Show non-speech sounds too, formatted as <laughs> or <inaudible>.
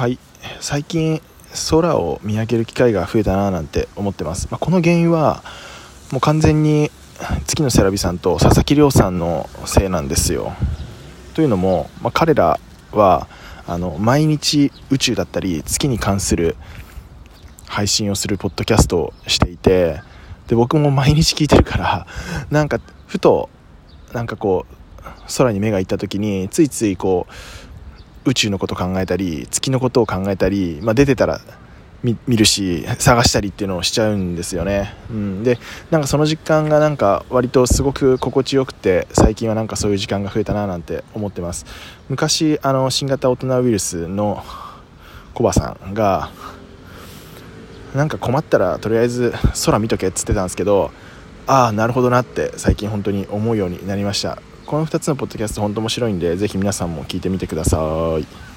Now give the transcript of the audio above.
はい。最近空を見上げる機会が増えたななんて思ってます、まあ、この原因はもう完全に月野セラビさんと佐々木亮さんのせいなんですよ。というのも、まあ、彼らはあの毎日宇宙だったり月に関する配信をするポッドキャストをしていてで僕も毎日聞いてるから <laughs> なんかふとなんかこう空に目がいった時についついこう宇宙のこと考えたり月のことを考えたり、まあ、出てたら見るし探したりっていうのをしちゃうんですよね、うん、でなんかその実感がなんか割とすごく心地よくて最近はなんかそういう時間が増えたななんて思ってます。昔あの新型大人ウイルスのコバさんがなんか困ったらとりあえず空見とけっつってたんですけどああなるほどなって最近本当に思うようになりました。この2つのポッドキャスト本当面白いんでぜひ皆さんも聞いてみてください。